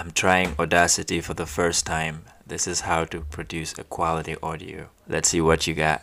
I'm trying Audacity for the first time. This is how to produce a quality audio. Let's see what you got.